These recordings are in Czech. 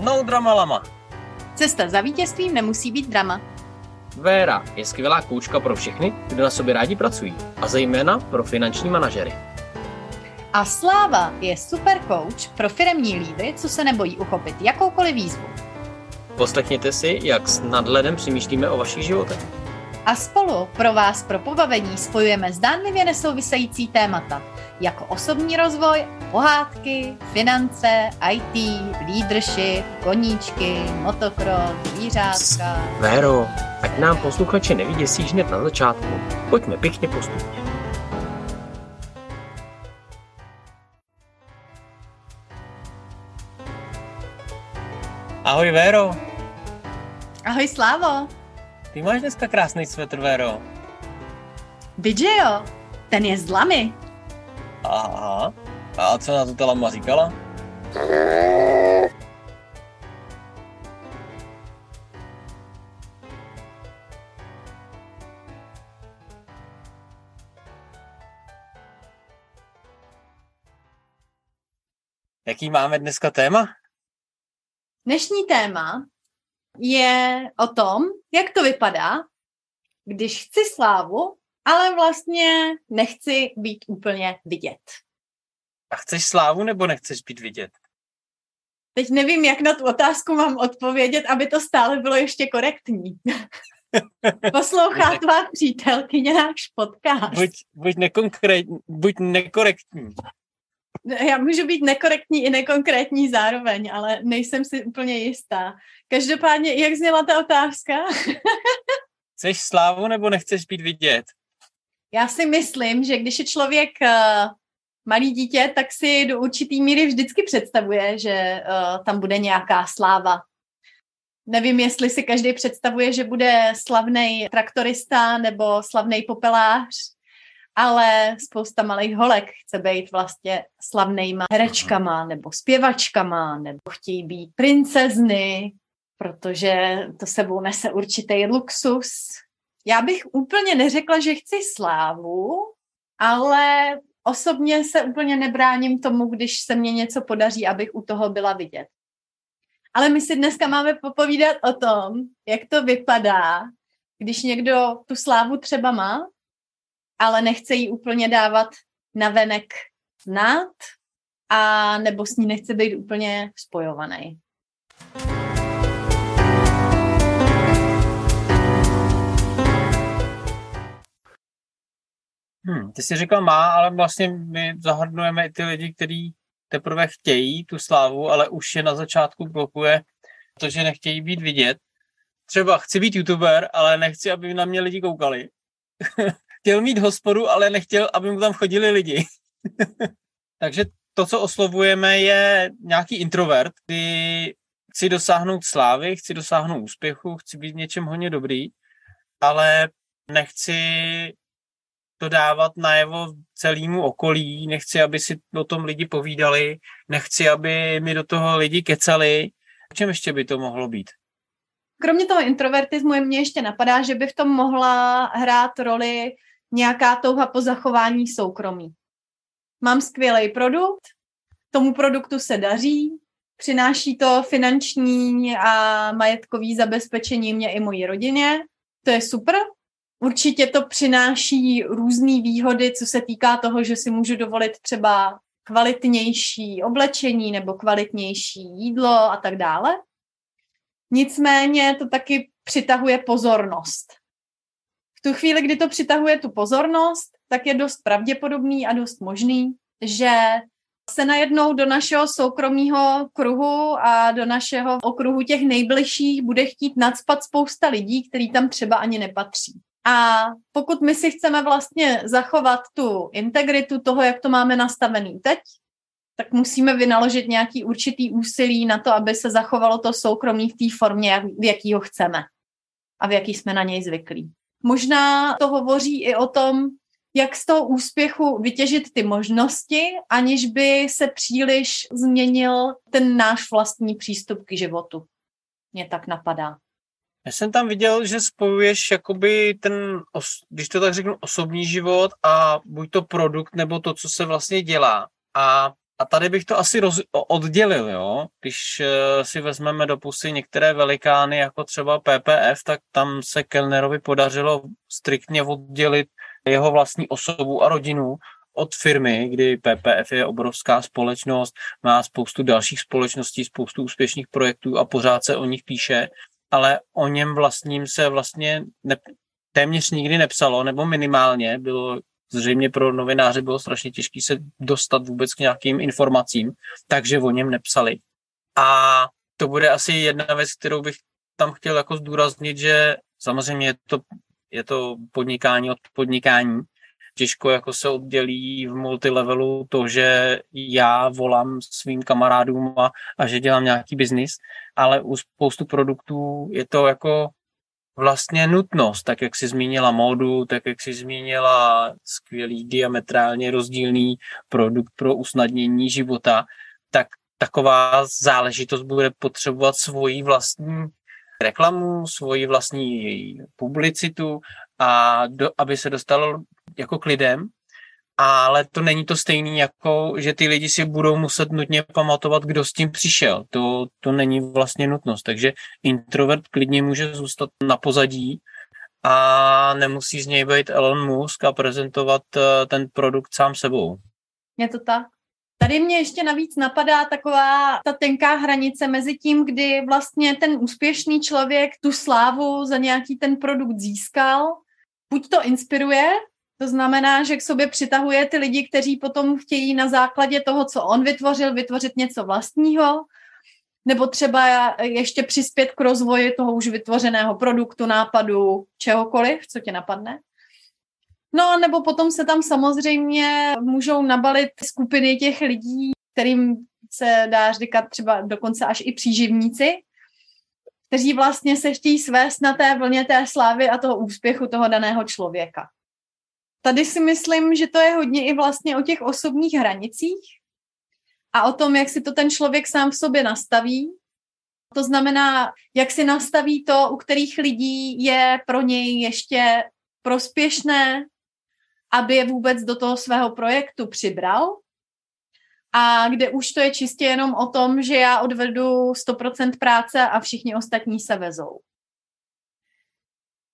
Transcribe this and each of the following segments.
No drama lama. Cesta za vítězstvím nemusí být drama. Véra je skvělá koučka pro všechny, kdo na sobě rádi pracují, a zejména pro finanční manažery. A Sláva je super coach pro firemní lídry, co se nebojí uchopit jakoukoliv výzvu. Poslechněte si, jak s nadhledem přemýšlíme o vašich životech. A spolu pro vás pro pobavení spojujeme zdánlivě nesouvisející témata, jako osobní rozvoj, pohádky, finance, IT, leadership, koníčky, motocross, zvířátka. Véro, ať nám posluchači nevyděsí hned na začátku. Pojďme pěkně postupně. Ahoj Véro, Ahoj Slávo, ty máš dneska krásný svetr, Véro. vidíš jo, ten je z lamy. Aha. A co na to ta lama říkala? Jaký máme dneska téma? Dnešní téma je o tom, jak to vypadá, když chci slávu, ale vlastně nechci být úplně vidět. A chceš slávu nebo nechceš být vidět? Teď nevím, jak na tu otázku mám odpovědět, aby to stále bylo ještě korektní. Poslouchá tvá přítelkyně náš podcast. Buď, buď, buď nekorektní. Já můžu být nekorektní i nekonkrétní zároveň, ale nejsem si úplně jistá. Každopádně, jak zněla ta otázka? Chceš slávu nebo nechceš být vidět? Já si myslím, že když je člověk uh, malý dítě, tak si do určitý míry vždycky představuje, že uh, tam bude nějaká sláva. Nevím, jestli si každý představuje, že bude slavný traktorista nebo slavný popelář, ale spousta malých holek chce být vlastně slavnýma herečkama nebo zpěvačkama nebo chtějí být princezny, protože to sebou nese určitý luxus. Já bych úplně neřekla, že chci slávu, ale osobně se úplně nebráním tomu, když se mně něco podaří, abych u toho byla vidět. Ale my si dneska máme popovídat o tom, jak to vypadá, když někdo tu slávu třeba má, ale nechce ji úplně dávat na venek znát a nebo s ní nechce být úplně spojovaný. Hmm, ty jsi řekla má, ale vlastně my zahrnujeme i ty lidi, kteří teprve chtějí tu slávu, ale už je na začátku blokuje to, že nechtějí být vidět. Třeba chci být youtuber, ale nechci, aby na mě lidi koukali. chtěl mít hospodu, ale nechtěl, aby mu tam chodili lidi. Takže to, co oslovujeme, je nějaký introvert, kdy chci dosáhnout slávy, chci dosáhnout úspěchu, chci být něčem hodně dobrý, ale nechci to dávat najevo celému okolí, nechci, aby si o tom lidi povídali, nechci, aby mi do toho lidi kecali. V čem ještě by to mohlo být? Kromě toho introvertismu je mě ještě napadá, že by v tom mohla hrát roli nějaká touha po zachování soukromí. Mám skvělý produkt, tomu produktu se daří, přináší to finanční a majetkový zabezpečení mě i mojí rodině, to je super. Určitě to přináší různé výhody, co se týká toho, že si můžu dovolit třeba kvalitnější oblečení nebo kvalitnější jídlo a tak dále. Nicméně to taky přitahuje pozornost. V tu chvíli, kdy to přitahuje tu pozornost, tak je dost pravděpodobný a dost možný, že se najednou do našeho soukromého kruhu a do našeho okruhu těch nejbližších bude chtít nadspat spousta lidí, který tam třeba ani nepatří. A pokud my si chceme vlastně zachovat tu integritu toho, jak to máme nastavený teď, tak musíme vynaložit nějaký určitý úsilí na to, aby se zachovalo to soukromí v té formě, v jaký ho chceme a v jaký jsme na něj zvyklí. Možná to hovoří i o tom, jak z toho úspěchu vytěžit ty možnosti, aniž by se příliš změnil ten náš vlastní přístup k životu. Mě tak napadá. Já jsem tam viděl, že spojuješ jakoby ten, když to tak řeknu, osobní život a buď to produkt, nebo to, co se vlastně dělá. A a tady bych to asi roz, oddělil, jo. Když uh, si vezmeme do pusy některé velikány, jako třeba PPF, tak tam se Kellnerovi podařilo striktně oddělit jeho vlastní osobu a rodinu od firmy, kdy PPF je obrovská společnost, má spoustu dalších společností, spoustu úspěšných projektů a pořád se o nich píše, ale o něm vlastním se vlastně ne, téměř nikdy nepsalo, nebo minimálně bylo zřejmě pro novináře bylo strašně těžké se dostat vůbec k nějakým informacím, takže o něm nepsali. A to bude asi jedna věc, kterou bych tam chtěl jako zdůraznit, že samozřejmě je to, je to podnikání od podnikání. Těžko jako se oddělí v multilevelu to, že já volám svým kamarádům a, a že dělám nějaký biznis, ale u spoustu produktů je to jako vlastně nutnost, tak jak si zmínila módu, tak jak si zmínila skvělý diametrálně rozdílný produkt pro usnadnění života, tak taková záležitost bude potřebovat svoji vlastní reklamu, svoji vlastní publicitu a do, aby se dostalo jako k lidem ale to není to stejné, jako že ty lidi si budou muset nutně pamatovat, kdo s tím přišel. To, to není vlastně nutnost. Takže introvert klidně může zůstat na pozadí a nemusí z něj být Elon Musk a prezentovat eh, ten produkt sám sebou. Je to tak. Tady mě ještě navíc napadá taková ta tenká hranice mezi tím, kdy vlastně ten úspěšný člověk tu slávu za nějaký ten produkt získal, buď to inspiruje, to znamená, že k sobě přitahuje ty lidi, kteří potom chtějí na základě toho, co on vytvořil, vytvořit něco vlastního, nebo třeba ještě přispět k rozvoji toho už vytvořeného produktu, nápadu, čehokoliv, co tě napadne. No, nebo potom se tam samozřejmě můžou nabalit skupiny těch lidí, kterým se dá říkat třeba dokonce až i příživníci, kteří vlastně se chtějí svést na té vlně té slávy a toho úspěchu toho daného člověka. Tady si myslím, že to je hodně i vlastně o těch osobních hranicích a o tom, jak si to ten člověk sám v sobě nastaví. To znamená, jak si nastaví to, u kterých lidí je pro něj ještě prospěšné, aby je vůbec do toho svého projektu přibral. A kde už to je čistě jenom o tom, že já odvedu 100% práce a všichni ostatní se vezou.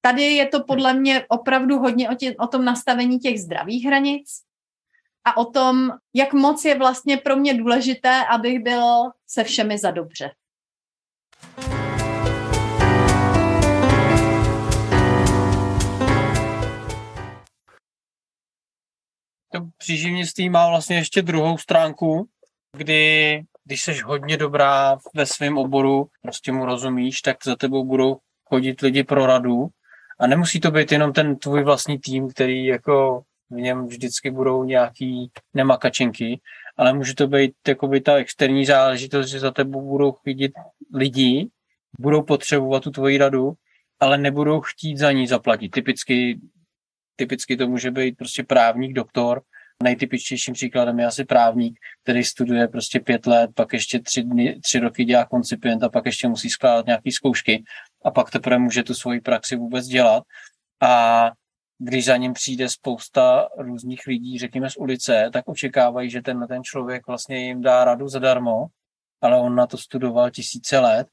Tady je to podle mě opravdu hodně o, tě, o tom nastavení těch zdravých hranic a o tom, jak moc je vlastně pro mě důležité, abych byl se všemi za dobře. To příživnictví má vlastně ještě druhou stránku, kdy když jsi hodně dobrá ve svém oboru, prostě mu rozumíš, tak za tebou budou chodit lidi pro radu a nemusí to být jenom ten tvůj vlastní tým, který jako v něm vždycky budou nějaký nemakačenky, ale může to být jakoby ta externí záležitost, že za tebou budou chodit lidi, budou potřebovat tu tvoji radu, ale nebudou chtít za ní zaplatit. Typicky, typicky to může být prostě právník, doktor, nejtypičtějším příkladem je asi právník, který studuje prostě pět let, pak ještě tři, dny, tři roky dělá koncipient a pak ještě musí skládat nějaké zkoušky a pak teprve může tu svoji praxi vůbec dělat. A když za ním přijde spousta různých lidí, řekněme z ulice, tak očekávají, že tenhle ten člověk vlastně jim dá radu zadarmo, ale on na to studoval tisíce let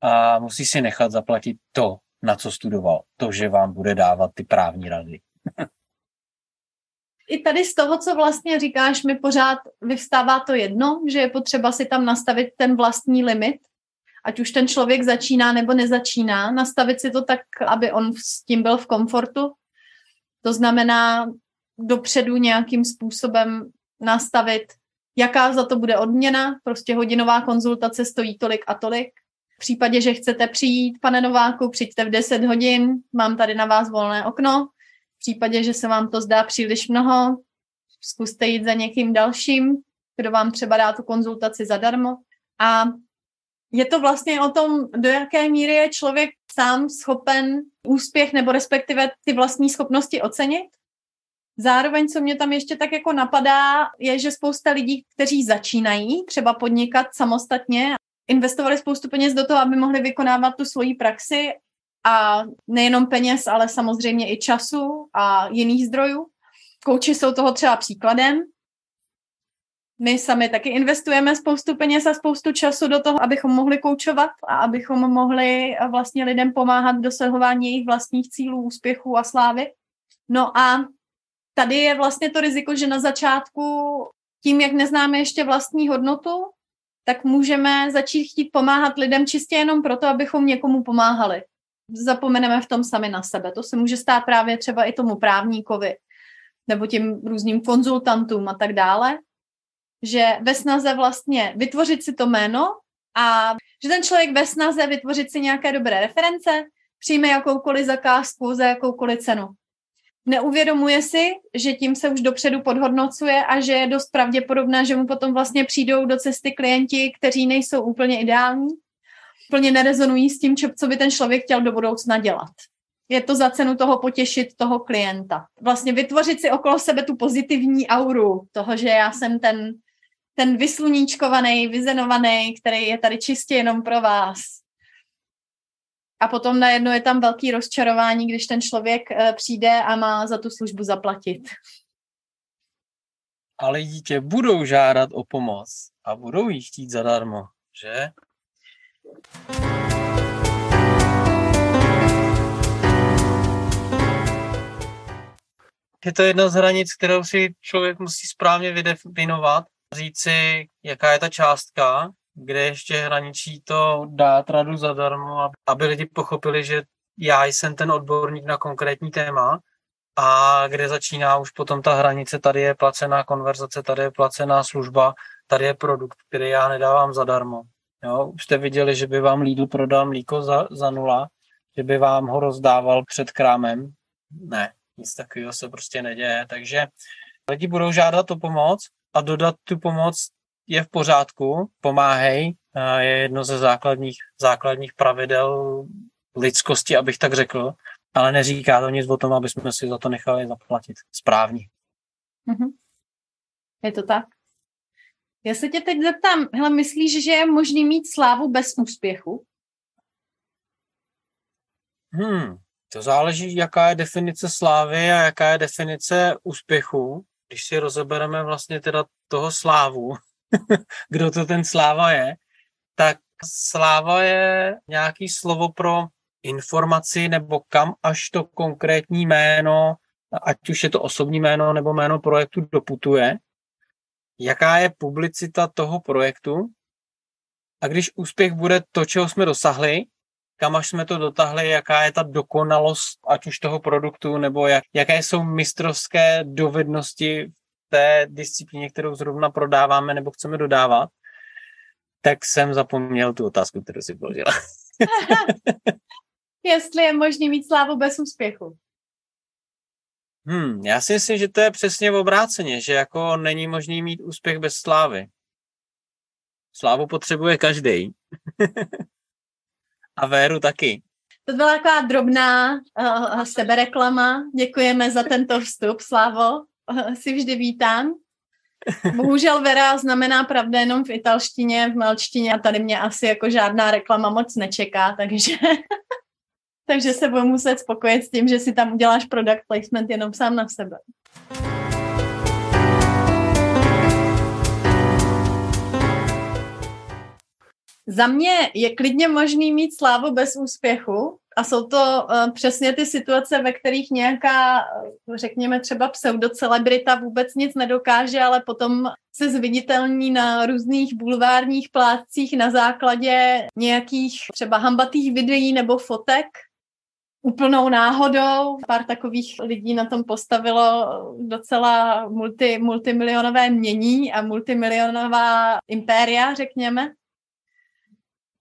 a musí si nechat zaplatit to, na co studoval. To, že vám bude dávat ty právní rady. I tady z toho, co vlastně říkáš, mi pořád vyvstává to jedno, že je potřeba si tam nastavit ten vlastní limit, ať už ten člověk začíná nebo nezačíná, nastavit si to tak, aby on s tím byl v komfortu. To znamená dopředu nějakým způsobem nastavit, jaká za to bude odměna, prostě hodinová konzultace stojí tolik a tolik. V případě, že chcete přijít, pane Nováku, přijďte v 10 hodin, mám tady na vás volné okno. V případě, že se vám to zdá příliš mnoho, zkuste jít za někým dalším, kdo vám třeba dá tu konzultaci zadarmo. A je to vlastně o tom, do jaké míry je člověk sám schopen úspěch nebo respektive ty vlastní schopnosti ocenit. Zároveň, co mě tam ještě tak jako napadá, je, že spousta lidí, kteří začínají třeba podnikat samostatně, investovali spoustu peněz do toho, aby mohli vykonávat tu svoji praxi a nejenom peněz, ale samozřejmě i času a jiných zdrojů. Kouči jsou toho třeba příkladem. My sami taky investujeme spoustu peněz a spoustu času do toho, abychom mohli koučovat a abychom mohli vlastně lidem pomáhat v dosahování jejich vlastních cílů, úspěchů a slávy. No a tady je vlastně to riziko, že na začátku tím, jak neznáme ještě vlastní hodnotu, tak můžeme začít chtít pomáhat lidem čistě jenom proto, abychom někomu pomáhali. Zapomeneme v tom sami na sebe. To se může stát právě třeba i tomu právníkovi nebo těm různým konzultantům a tak dále, že ve snaze vlastně vytvořit si to jméno a že ten člověk ve snaze vytvořit si nějaké dobré reference přijme jakoukoliv zakázku za jakoukoliv cenu neuvědomuje si, že tím se už dopředu podhodnocuje a že je dost pravděpodobné, že mu potom vlastně přijdou do cesty klienti, kteří nejsou úplně ideální, úplně nerezonují s tím, co by ten člověk chtěl do budoucna dělat. Je to za cenu toho potěšit toho klienta. Vlastně vytvořit si okolo sebe tu pozitivní auru toho, že já jsem ten, ten vysluníčkovaný, vyzenovaný, který je tady čistě jenom pro vás a potom najednou je tam velký rozčarování, když ten člověk eh, přijde a má za tu službu zaplatit. Ale dítě budou žádat o pomoc a budou jí chtít zadarmo, že? Je to jedna z hranic, kterou si člověk musí správně vydefinovat, říct si, jaká je ta částka, kde ještě hraničí to dát radu zadarmo, aby lidi pochopili, že já jsem ten odborník na konkrétní téma a kde začíná už potom ta hranice, tady je placená konverzace, tady je placená služba, tady je produkt, který já nedávám zadarmo. Jo, už jste viděli, že by vám Lidl prodal mlíko za, za nula, že by vám ho rozdával před krámem. Ne, nic takového se prostě neděje. Takže lidi budou žádat o pomoc a dodat tu pomoc je v pořádku, pomáhej, je jedno ze základních, základních pravidel lidskosti, abych tak řekl, ale neříká to nic o tom, aby jsme si za to nechali zaplatit správně. Mm-hmm. Je to tak? Já se tě teď zeptám, hele, myslíš, že je možný mít slávu bez úspěchu? Hmm, to záleží, jaká je definice slávy a jaká je definice úspěchu. Když si rozebereme vlastně teda toho slávu, kdo to ten sláva je, tak sláva je nějaký slovo pro informaci nebo kam až to konkrétní jméno, ať už je to osobní jméno nebo jméno projektu doputuje, jaká je publicita toho projektu? A když úspěch bude to, čeho jsme dosahli, kam až jsme to dotahli, jaká je ta dokonalost, ať už toho produktu, nebo jak, jaké jsou mistrovské dovednosti té disciplíně, kterou zrovna prodáváme nebo chceme dodávat, tak jsem zapomněl tu otázku, kterou si položila. Jestli je možný mít slávu bez úspěchu. Hmm, já si myslím, že to je přesně v obráceně, že jako není možný mít úspěch bez slávy. Slávu potřebuje každý. A Véru taky. To byla taková drobná uh, sebereklama. Děkujeme za tento vstup, Slávo. si vždy vítám. Bohužel Vera znamená pravda jenom v italštině, v malčtině a tady mě asi jako žádná reklama moc nečeká, takže, takže se budu muset spokojit s tím, že si tam uděláš product placement jenom sám na sebe. Za mě je klidně možný mít slávu bez úspěchu, a jsou to uh, přesně ty situace, ve kterých nějaká, řekněme třeba pseudocelebrita vůbec nic nedokáže, ale potom se zviditelní na různých bulvárních plátcích na základě nějakých třeba hambatých videí nebo fotek, úplnou náhodou. Pár takových lidí na tom postavilo docela multi, multimilionové mění a multimilionová impéria, řekněme.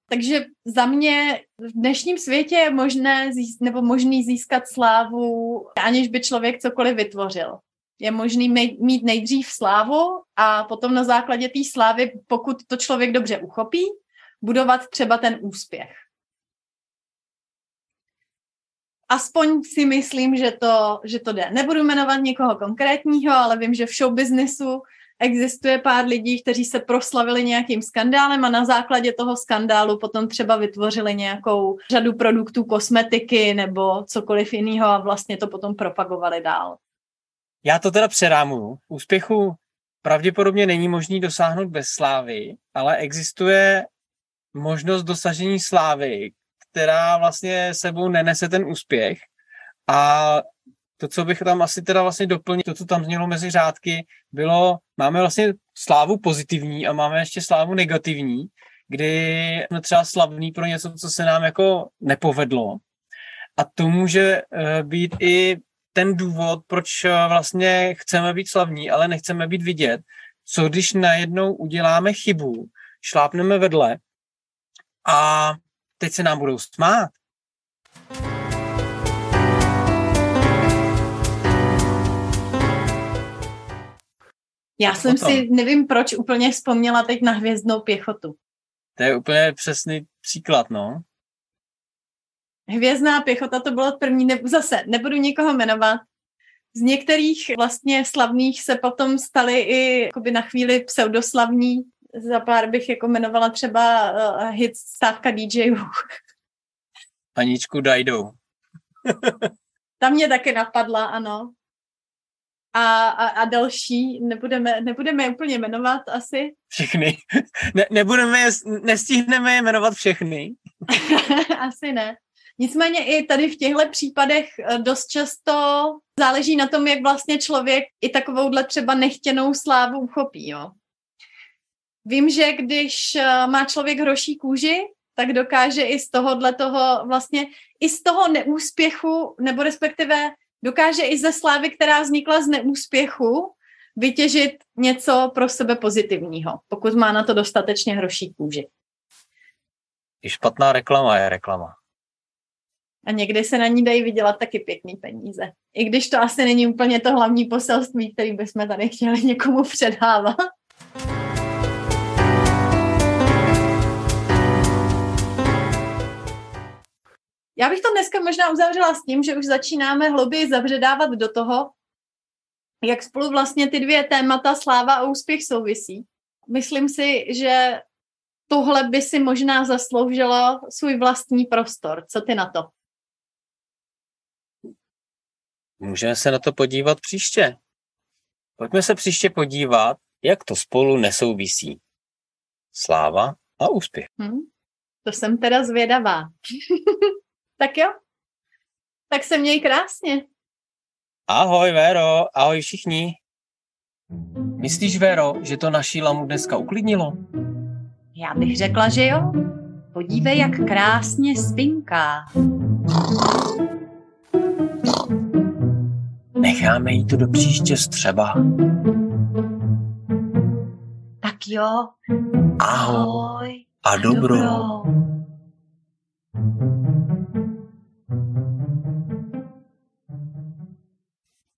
Takže za mě v dnešním světě je možné zís, nebo možný získat slávu, aniž by člověk cokoliv vytvořil. Je možný mít nejdřív slávu a potom na základě té slávy, pokud to člověk dobře uchopí, budovat třeba ten úspěch. Aspoň si myslím, že to, že to jde. Nebudu jmenovat někoho konkrétního, ale vím, že v show businessu existuje pár lidí, kteří se proslavili nějakým skandálem a na základě toho skandálu potom třeba vytvořili nějakou řadu produktů kosmetiky nebo cokoliv jiného a vlastně to potom propagovali dál. Já to teda přerámuju. Úspěchu pravděpodobně není možný dosáhnout bez slávy, ale existuje možnost dosažení slávy, která vlastně sebou nenese ten úspěch. A to, co bych tam asi teda vlastně doplnil, to, co tam znělo mezi řádky, bylo, máme vlastně slávu pozitivní a máme ještě slávu negativní, kdy jsme třeba slavný pro něco, co se nám jako nepovedlo. A to může eh, být i ten důvod, proč eh, vlastně chceme být slavní, ale nechceme být vidět. Co když najednou uděláme chybu, šlápneme vedle a teď se nám budou smát. Já jsem potom. si, nevím proč, úplně vzpomněla teď na hvězdnou pěchotu. To je úplně přesný příklad, no. Hvězdná pěchota to bylo první, ne, zase nebudu nikoho jmenovat. Z některých vlastně slavných se potom stali i jakoby na chvíli pseudoslavní. Za pár bych jako jmenovala třeba uh, hit stávka DJů. Aničku Dajdou. Ta mě taky napadla, ano. A, a, a další, nebudeme, nebudeme je úplně jmenovat asi. Všechny. Ne, nebudeme je, nestihneme je jmenovat všechny. asi ne. Nicméně i tady v těchto případech eh, dost často záleží na tom, jak vlastně člověk i takovouhle třeba nechtěnou slávu uchopí. Jo. Vím, že když eh, má člověk hroší kůži, tak dokáže i z tohohle toho vlastně, i z toho neúspěchu, nebo respektive dokáže i ze slávy, která vznikla z neúspěchu, vytěžit něco pro sebe pozitivního, pokud má na to dostatečně hroší kůži. I špatná reklama je reklama. A někdy se na ní dají vydělat taky pěkný peníze. I když to asi není úplně to hlavní poselství, který bychom tady chtěli někomu předávat. Já bych to dneska možná uzavřela s tím, že už začínáme hlouběji zavředávat do toho, jak spolu vlastně ty dvě témata sláva a úspěch souvisí. Myslím si, že tohle by si možná zasloužilo svůj vlastní prostor. Co ty na to? Můžeme se na to podívat příště. Pojďme se příště podívat, jak to spolu nesouvisí. Sláva a úspěch. Hmm, to jsem teda zvědavá. tak jo, tak se měj krásně. Ahoj, Vero, ahoj všichni. Myslíš, Vero, že to naší lamu dneska uklidnilo? Já bych řekla, že jo. Podívej, jak krásně spinká. Necháme jí to do příště střeba. Tak jo. Ahoj. A dobro. dobro.